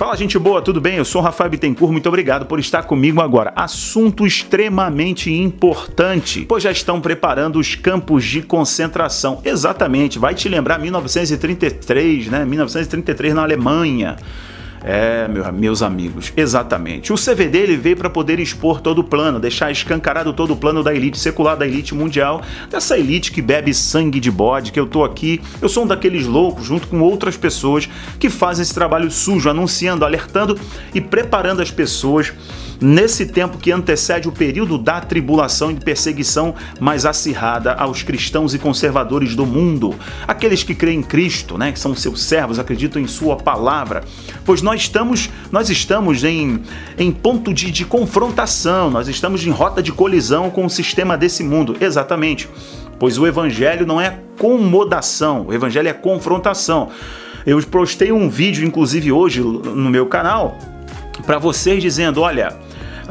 Fala, gente boa, tudo bem? Eu sou o Rafael Bittencourt, muito obrigado por estar comigo agora. Assunto extremamente importante, pois já estão preparando os campos de concentração. Exatamente, vai te lembrar 1933, né? 1933 na Alemanha. É, meus amigos, exatamente. O CVD ele veio para poder expor todo o plano, deixar escancarado todo o plano da elite secular, da elite mundial, dessa elite que bebe sangue de bode, que eu tô aqui. Eu sou um daqueles loucos, junto com outras pessoas, que fazem esse trabalho sujo, anunciando, alertando e preparando as pessoas nesse tempo que antecede o período da tribulação e perseguição mais acirrada aos cristãos e conservadores do mundo, aqueles que creem em Cristo, né, que são seus servos, acreditam em sua palavra, pois nós estamos, nós estamos em, em ponto de, de confrontação, nós estamos em rota de colisão com o sistema desse mundo, exatamente, pois o evangelho não é comodação, o evangelho é confrontação. Eu postei um vídeo, inclusive hoje, no meu canal, para vocês dizendo: olha,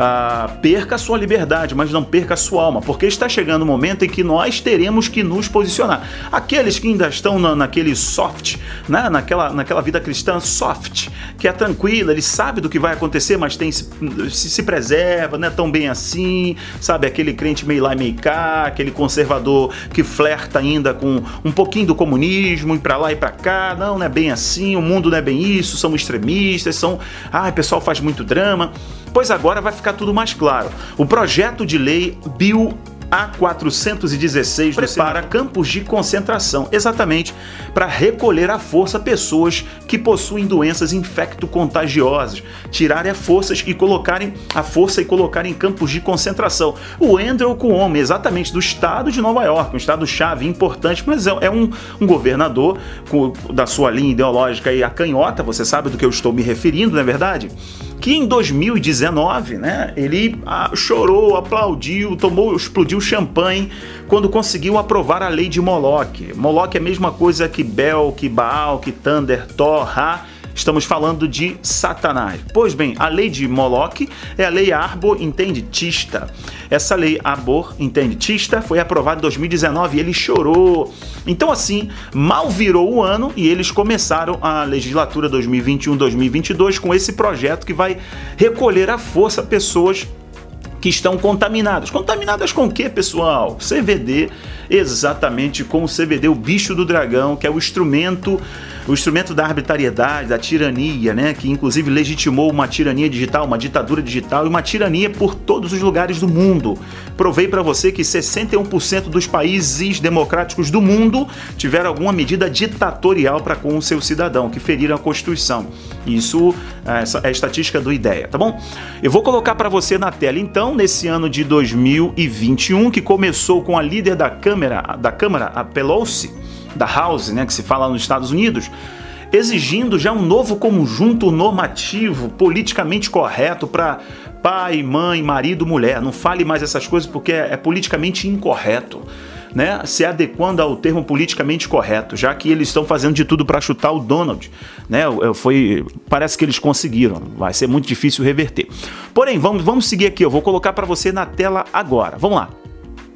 ah, perca a sua liberdade, mas não perca a sua alma, porque está chegando o um momento em que nós teremos que nos posicionar. Aqueles que ainda estão na, naquele soft, né, naquela, naquela vida cristã soft, que é tranquila, ele sabe do que vai acontecer, mas tem se, se, se preserva, não é tão bem assim, sabe? Aquele crente meio lá e meio cá, aquele conservador que flerta ainda com um pouquinho do comunismo, e para lá e para cá, não, não é bem assim, o mundo não é bem isso, são extremistas, são. Ai, o pessoal faz muito drama. Pois agora vai ficar tudo mais claro. O projeto de lei Bill a416 prepara campos de concentração, exatamente para recolher à força pessoas que possuem doenças infecto-contagiosas, tirarem a forças e colocarem a força e colocarem em campos de concentração. O Andrew Cuomo, exatamente do estado de Nova York, um estado chave importante, mas é, é um, um governador com, da sua linha ideológica e a canhota, você sabe do que eu estou me referindo, não é verdade? Que em 2019, né, ele ah, chorou, aplaudiu, tomou, explodiu champanhe quando conseguiu aprovar a lei de Moloch. Moloch é a mesma coisa que Bel, que Baal, que Thunder, Thor, Ra, Estamos falando de Satanás. Pois bem, a lei de Moloch é a lei Arbor Intenditista. Essa lei Arbor Intenditista foi aprovada em 2019 e ele chorou. Então, assim, mal virou o ano e eles começaram a legislatura 2021-2022 com esse projeto que vai recolher à força pessoas que estão contaminadas. Contaminadas com o que, pessoal? CVD, exatamente com o CVD, o bicho do dragão, que é o instrumento o instrumento da arbitrariedade, da tirania, né, que inclusive legitimou uma tirania digital, uma ditadura digital e uma tirania por todos os lugares do mundo. Provei para você que 61% dos países democráticos do mundo tiveram alguma medida ditatorial para com o seu cidadão, que feriram a Constituição. Isso é a estatística do IDEA, tá bom? Eu vou colocar para você na tela então, nesse ano de 2021, que começou com a líder da Câmara, da Câmara, a Pelosi, da House, né, que se fala nos Estados Unidos, exigindo já um novo conjunto normativo politicamente correto para pai, mãe, marido, mulher. Não fale mais essas coisas porque é, é politicamente incorreto. Né, se adequando ao termo politicamente correto, já que eles estão fazendo de tudo para chutar o Donald, né? Foi, parece que eles conseguiram. Vai ser muito difícil reverter. Porém, vamos, vamos seguir aqui. Eu vou colocar para você na tela agora. Vamos lá.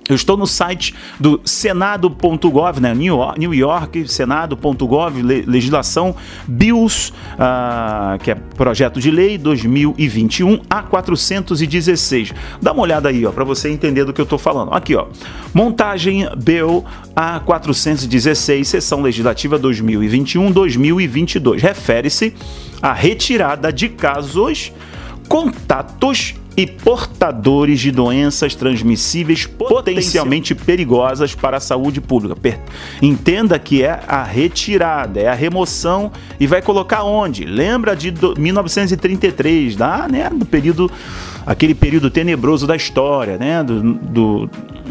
Eu estou no site do senado.gov, né? New York, New York senado.gov, legislação BILS, uh, que é projeto de lei 2021 a 416. Dá uma olhada aí, ó, para você entender do que eu estou falando. Aqui, ó, montagem Bill a 416, sessão legislativa 2021-2022. Refere-se à retirada de casos, contatos e portadores de doenças transmissíveis potencialmente perigosas para a saúde pública. Entenda que é a retirada, é a remoção e vai colocar onde? Lembra de 1933, lá, né, do período aquele período tenebroso da história, né, do, do,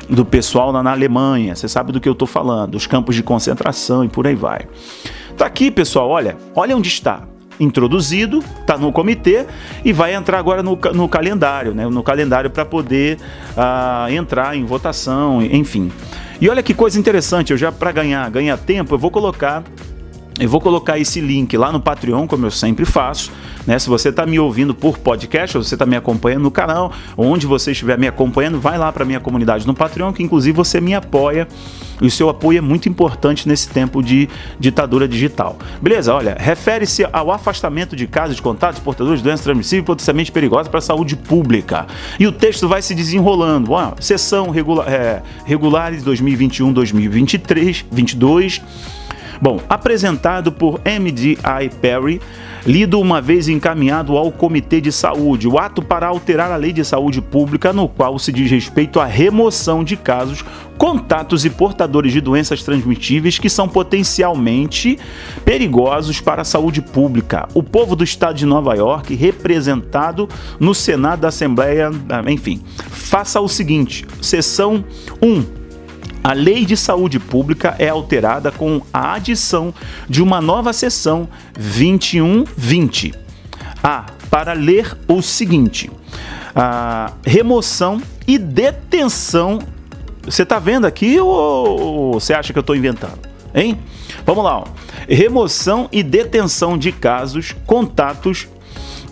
do pessoal na, na Alemanha. Você sabe do que eu estou falando, dos campos de concentração e por aí vai. Tá aqui, pessoal, olha, olha onde está introduzido, está no comitê e vai entrar agora no, no calendário, né? no calendário para poder uh, entrar em votação, enfim. E olha que coisa interessante, eu já para ganhar, ganhar tempo, eu vou colocar Eu vou colocar esse link lá no Patreon, como eu sempre faço. Né? Se você está me ouvindo por podcast, ou você está me acompanhando no canal, onde você estiver me acompanhando, vai lá para minha comunidade no Patreon, que inclusive você me apoia. E o seu apoio é muito importante nesse tempo de ditadura digital. Beleza? Olha, refere-se ao afastamento de casos de contatos portadores de doenças transmissíveis potencialmente perigosas para a saúde pública. E o texto vai se desenrolando. Sessão regula é, regulares 2021-2023, 22 Bom, apresentado por MDI Perry, lido uma vez encaminhado ao Comitê de Saúde, o ato para alterar a Lei de Saúde Pública, no qual se diz respeito à remoção de casos, contatos e portadores de doenças transmitíveis que são potencialmente perigosos para a saúde pública. O povo do estado de Nova York, representado no Senado da Assembleia, enfim, faça o seguinte: seção 1 a Lei de Saúde Pública é alterada com a adição de uma nova seção 2120. A. Para ler o seguinte: a remoção e detenção. Você está vendo aqui ou você acha que eu estou inventando? Hein? Vamos lá. Ó. Remoção e detenção de casos, contatos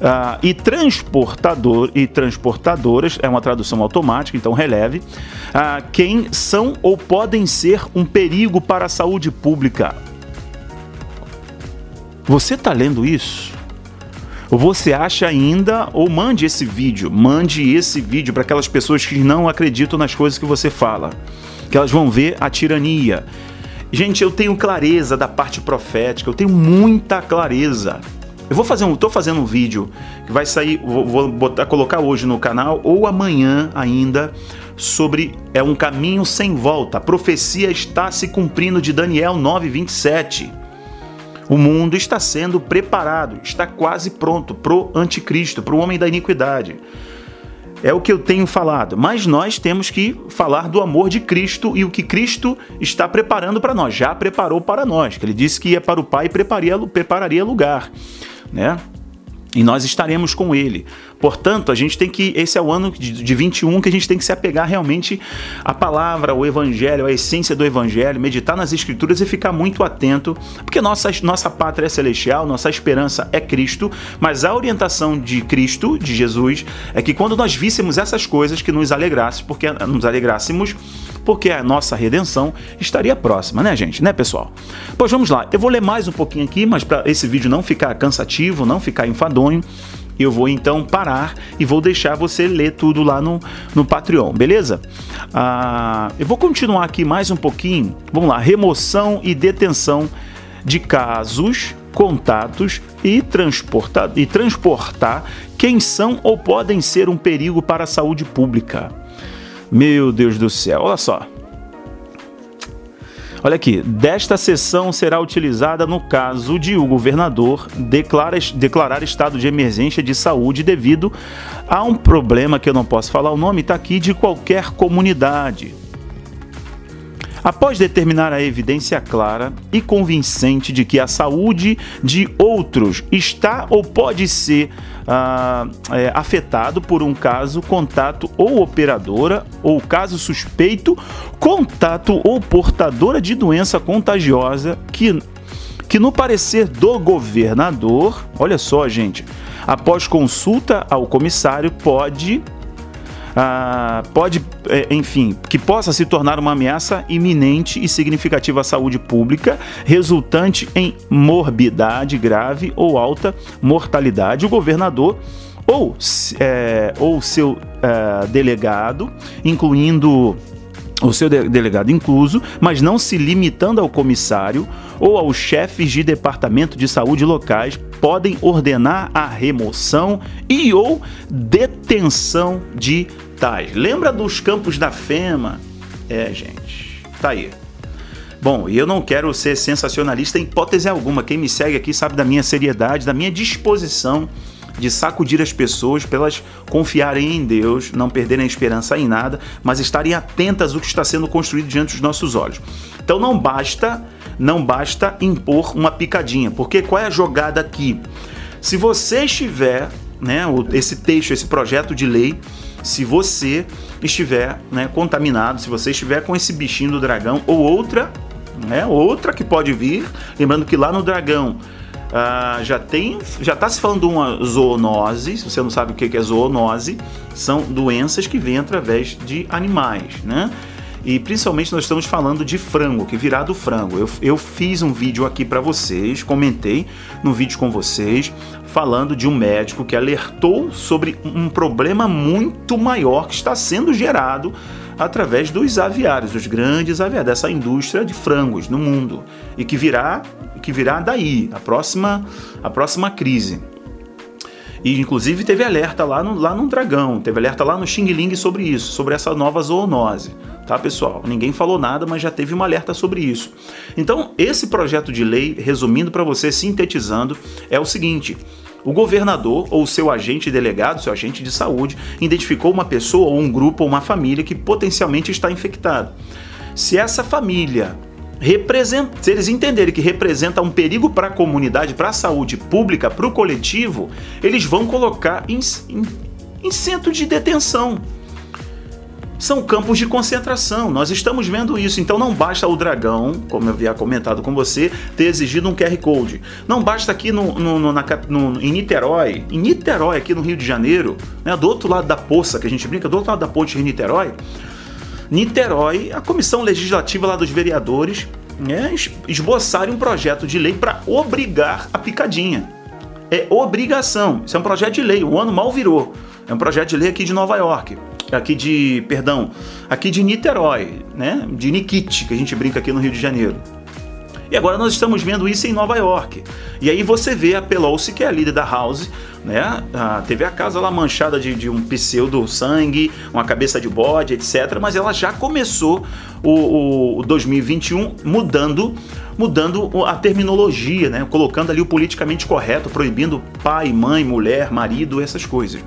Uh, e transportador e transportadoras é uma tradução automática, então releve uh, quem são ou podem ser um perigo para a saúde pública. Você está lendo isso? Você acha ainda, ou mande esse vídeo, mande esse vídeo para aquelas pessoas que não acreditam nas coisas que você fala, que elas vão ver a tirania. Gente, eu tenho clareza da parte profética, eu tenho muita clareza. Eu vou fazer um, tô fazendo um vídeo que vai sair, vou, vou botar, colocar hoje no canal ou amanhã ainda sobre é um caminho sem volta. A profecia está se cumprindo de Daniel 9:27. O mundo está sendo preparado, está quase pronto pro anticristo, pro homem da iniquidade. É o que eu tenho falado, mas nós temos que falar do amor de Cristo e o que Cristo está preparando para nós, já preparou para nós. Ele disse que ia para o Pai e prepararia, prepararia lugar né? E nós estaremos com ele. Portanto, a gente tem que. Esse é o ano de, de 21 que a gente tem que se apegar realmente à palavra, ao evangelho, à essência do evangelho, meditar nas escrituras e ficar muito atento, porque nossa, nossa pátria é celestial, nossa esperança é Cristo, mas a orientação de Cristo, de Jesus, é que quando nós víssemos essas coisas, que nos alegrasse, porque nos alegrássemos porque a nossa redenção estaria próxima, né, gente? Né, pessoal? Pois vamos lá. Eu vou ler mais um pouquinho aqui, mas para esse vídeo não ficar cansativo, não ficar enfadonho, eu vou então parar e vou deixar você ler tudo lá no, no Patreon, beleza? Ah, eu vou continuar aqui mais um pouquinho. Vamos lá, remoção e detenção de casos, contatos e transportar, e transportar quem são ou podem ser um perigo para a saúde pública. Meu Deus do céu, olha só. Olha aqui, desta sessão será utilizada no caso de o governador declara, declarar estado de emergência de saúde devido a um problema que eu não posso falar o nome, está aqui, de qualquer comunidade. Após determinar a evidência clara e convincente de que a saúde de outros está ou pode ser ah, é, afetado por um caso, contato ou operadora, ou caso suspeito, contato ou portadora de doença contagiosa que, que no parecer do governador, olha só, gente, após consulta ao comissário, pode ah, pode, é, enfim, que possa se tornar uma ameaça iminente e significativa à saúde pública, resultante em morbidade grave ou alta mortalidade. O governador ou, é, ou seu é, delegado, incluindo o seu delegado incluso, mas não se limitando ao comissário ou aos chefes de departamento de saúde locais, podem ordenar a remoção e ou detenção de Lembra dos campos da FEMA? É, gente, tá aí. Bom, e eu não quero ser sensacionalista em hipótese alguma. Quem me segue aqui sabe da minha seriedade, da minha disposição de sacudir as pessoas para elas confiarem em Deus, não perderem a esperança em nada, mas estarem atentas ao que está sendo construído diante dos nossos olhos. Então não basta, não basta impor uma picadinha, porque qual é a jogada aqui? Se você estiver, né, esse texto, esse projeto de lei, se você estiver né, contaminado, se você estiver com esse bichinho do dragão ou outra né? Outra que pode vir, lembrando que lá no Dragão Uh, já tem, já está se falando de uma zoonose. Se você não sabe o que é zoonose, são doenças que vêm através de animais, né? E principalmente nós estamos falando de frango, que virá do frango. Eu, eu fiz um vídeo aqui para vocês, comentei no vídeo com vocês, falando de um médico que alertou sobre um problema muito maior que está sendo gerado através dos aviários, dos grandes aviários, dessa indústria de frangos no mundo e que virá, que virá daí, a próxima, a próxima crise. E inclusive teve alerta lá no, lá no Dragão, teve alerta lá no Xing Ling sobre isso, sobre essa nova zoonose. Tá, pessoal? Ninguém falou nada, mas já teve um alerta sobre isso. Então, esse projeto de lei, resumindo para você, sintetizando, é o seguinte: o governador ou seu agente delegado, seu agente de saúde, identificou uma pessoa ou um grupo ou uma família que potencialmente está infectado. Se essa família representa, se eles entenderem que representa um perigo para a comunidade, para a saúde pública, para o coletivo, eles vão colocar em, em, em centro de detenção são campos de concentração. Nós estamos vendo isso. Então não basta o dragão, como eu havia comentado com você, ter exigido um QR Code. Não basta aqui no, no, na, no, em Niterói, em Niterói, aqui no Rio de Janeiro, né, do outro lado da poça que a gente brinca, do outro lado da ponte de Niterói. Niterói, a comissão legislativa lá dos vereadores né, um projeto de lei para obrigar a picadinha. É obrigação. Isso é um projeto de lei. O ano mal virou. É um projeto de lei aqui de Nova York aqui de, perdão, aqui de Niterói, né? De Nikit, que a gente brinca aqui no Rio de Janeiro. E agora nós estamos vendo isso em Nova York. E aí você vê a Pelosi, que é a líder da House, né? Ah, teve a casa lá manchada de, de, um pseudo sangue, uma cabeça de bode, etc. Mas ela já começou o, o 2021 mudando mudando a terminologia, né? colocando ali o politicamente correto, proibindo pai, mãe, mulher, marido, essas coisas.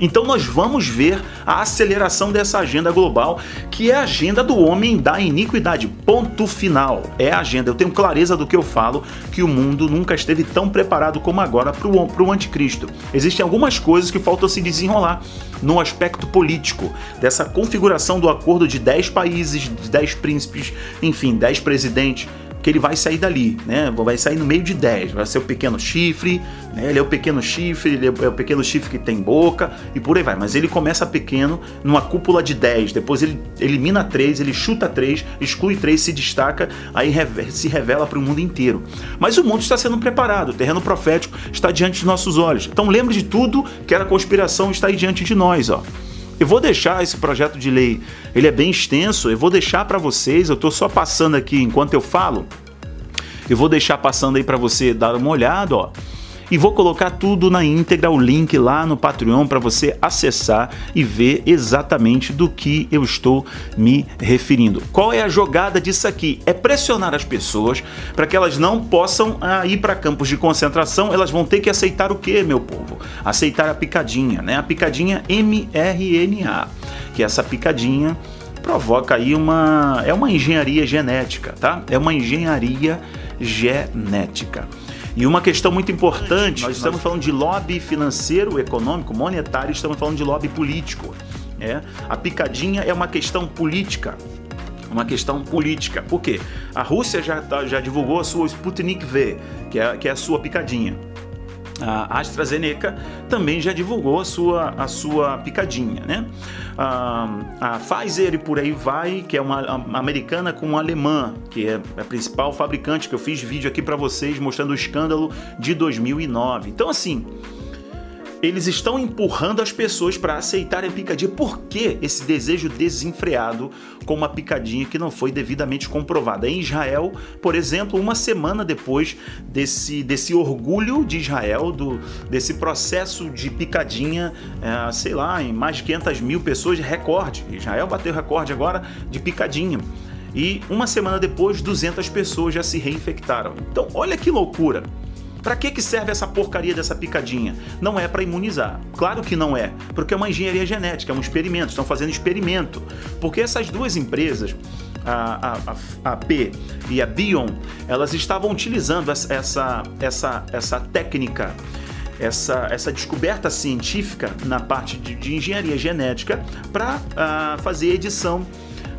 Então nós vamos ver a aceleração dessa agenda global, que é a agenda do homem da iniquidade. Ponto final. É a agenda. Eu tenho clareza do que eu falo, que o mundo nunca esteve tão preparado como agora para o anticristo. Existem algumas coisas que faltam se desenrolar no aspecto político, dessa configuração do acordo de 10 países, de 10 príncipes, enfim, 10 presidentes que ele vai sair dali, né? Vai sair no meio de 10, vai ser o pequeno chifre, né? Ele é o pequeno chifre, ele é o pequeno chifre que tem boca e por aí vai. Mas ele começa pequeno, numa cúpula de 10, depois ele elimina 3, ele chuta 3, exclui 3, se destaca, aí se revela para o mundo inteiro. Mas o mundo está sendo preparado, o terreno profético está diante de nossos olhos. Então lembre de tudo que era conspiração está aí diante de nós, ó. Eu vou deixar esse projeto de lei, ele é bem extenso, eu vou deixar para vocês, eu estou só passando aqui enquanto eu falo. Eu vou deixar passando aí para você dar uma olhada, ó e vou colocar tudo na íntegra, o link lá no Patreon para você acessar e ver exatamente do que eu estou me referindo. Qual é a jogada disso aqui? É pressionar as pessoas para que elas não possam ah, ir para campos de concentração, elas vão ter que aceitar o que, meu povo? Aceitar a picadinha, né? A picadinha mRNA, que é essa picadinha provoca aí uma é uma engenharia genética, tá? É uma engenharia genética. E uma questão muito importante, nós estamos falando de lobby financeiro, econômico, monetário, estamos falando de lobby político. É? A picadinha é uma questão política. Uma questão política. Por quê? A Rússia já, tá, já divulgou a sua Sputnik V, que é, que é a sua picadinha. A AstraZeneca também já divulgou a sua, a sua picadinha, né? A, a Pfizer e por aí vai, que é uma americana com uma alemã, que é a principal fabricante, que eu fiz vídeo aqui para vocês mostrando o escândalo de 2009. Então, assim, eles estão empurrando as pessoas para aceitarem picadinha. Por que esse desejo desenfreado com uma picadinha que não foi devidamente comprovada? Em Israel, por exemplo, uma semana depois desse, desse orgulho de Israel, do, desse processo de picadinha, é, sei lá, em mais de 500 mil pessoas, recorde. Israel bateu recorde agora de picadinha e uma semana depois 200 pessoas já se reinfectaram. Então, olha que loucura. Para que, que serve essa porcaria dessa picadinha? Não é para imunizar. Claro que não é, porque é uma engenharia genética, é um experimento, estão fazendo experimento. Porque essas duas empresas, a, a, a P e a Bion, elas estavam utilizando essa, essa, essa, técnica essa, essa descoberta científica na parte de, de engenharia genética para uh, fazer edição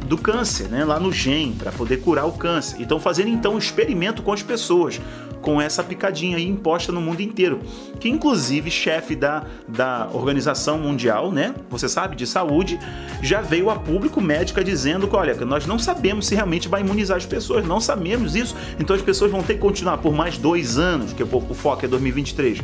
do câncer, né, lá no GEM, para poder curar o câncer. E estão fazendo então um experimento com as pessoas com essa picadinha aí imposta no mundo inteiro. Que inclusive chefe da, da Organização Mundial, né? Você sabe, de saúde, já veio a público médica dizendo que, olha, nós não sabemos se realmente vai imunizar as pessoas, não sabemos isso, então as pessoas vão ter que continuar por mais dois anos, que o foco é 2023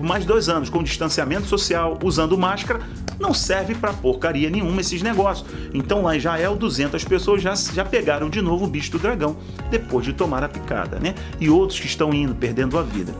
por mais dois anos com distanciamento social, usando máscara, não serve para porcaria nenhuma esses negócios. Então lá em Israel, 200 pessoas já, já pegaram de novo o bicho do dragão depois de tomar a picada, né? E outros que estão indo, perdendo a vida.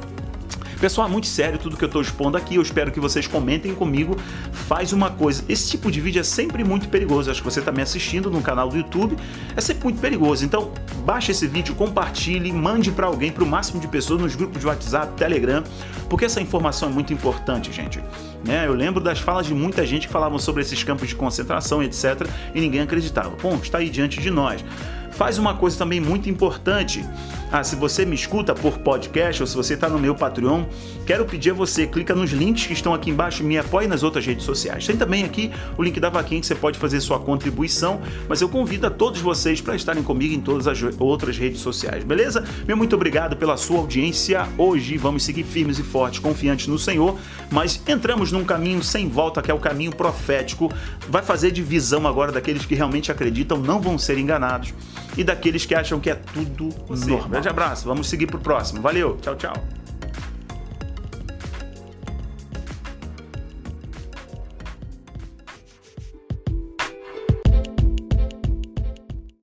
Pessoal, é muito sério tudo que eu estou expondo aqui. Eu espero que vocês comentem comigo. Faz uma coisa. Esse tipo de vídeo é sempre muito perigoso. Acho que você está me assistindo no canal do YouTube. É sempre muito perigoso. Então, baixe esse vídeo, compartilhe, mande para alguém, para o máximo de pessoas nos grupos de WhatsApp, Telegram, porque essa informação é muito importante, gente. Né? Eu lembro das falas de muita gente que falavam sobre esses campos de concentração, etc., e ninguém acreditava. Bom, está aí diante de nós faz uma coisa também muito importante. Ah, se você me escuta por podcast ou se você está no meu Patreon, quero pedir a você, clica nos links que estão aqui embaixo e me apoie nas outras redes sociais. Tem também aqui o link da vaquinha que você pode fazer sua contribuição, mas eu convido a todos vocês para estarem comigo em todas as outras redes sociais, beleza? Meu muito obrigado pela sua audiência. Hoje vamos seguir firmes e fortes, confiantes no Senhor, mas entramos num caminho sem volta que é o caminho profético. Vai fazer divisão agora daqueles que realmente acreditam, não vão ser enganados e daqueles que acham que é tudo possível. Grande abraço, vamos seguir pro próximo. Valeu, tchau, tchau.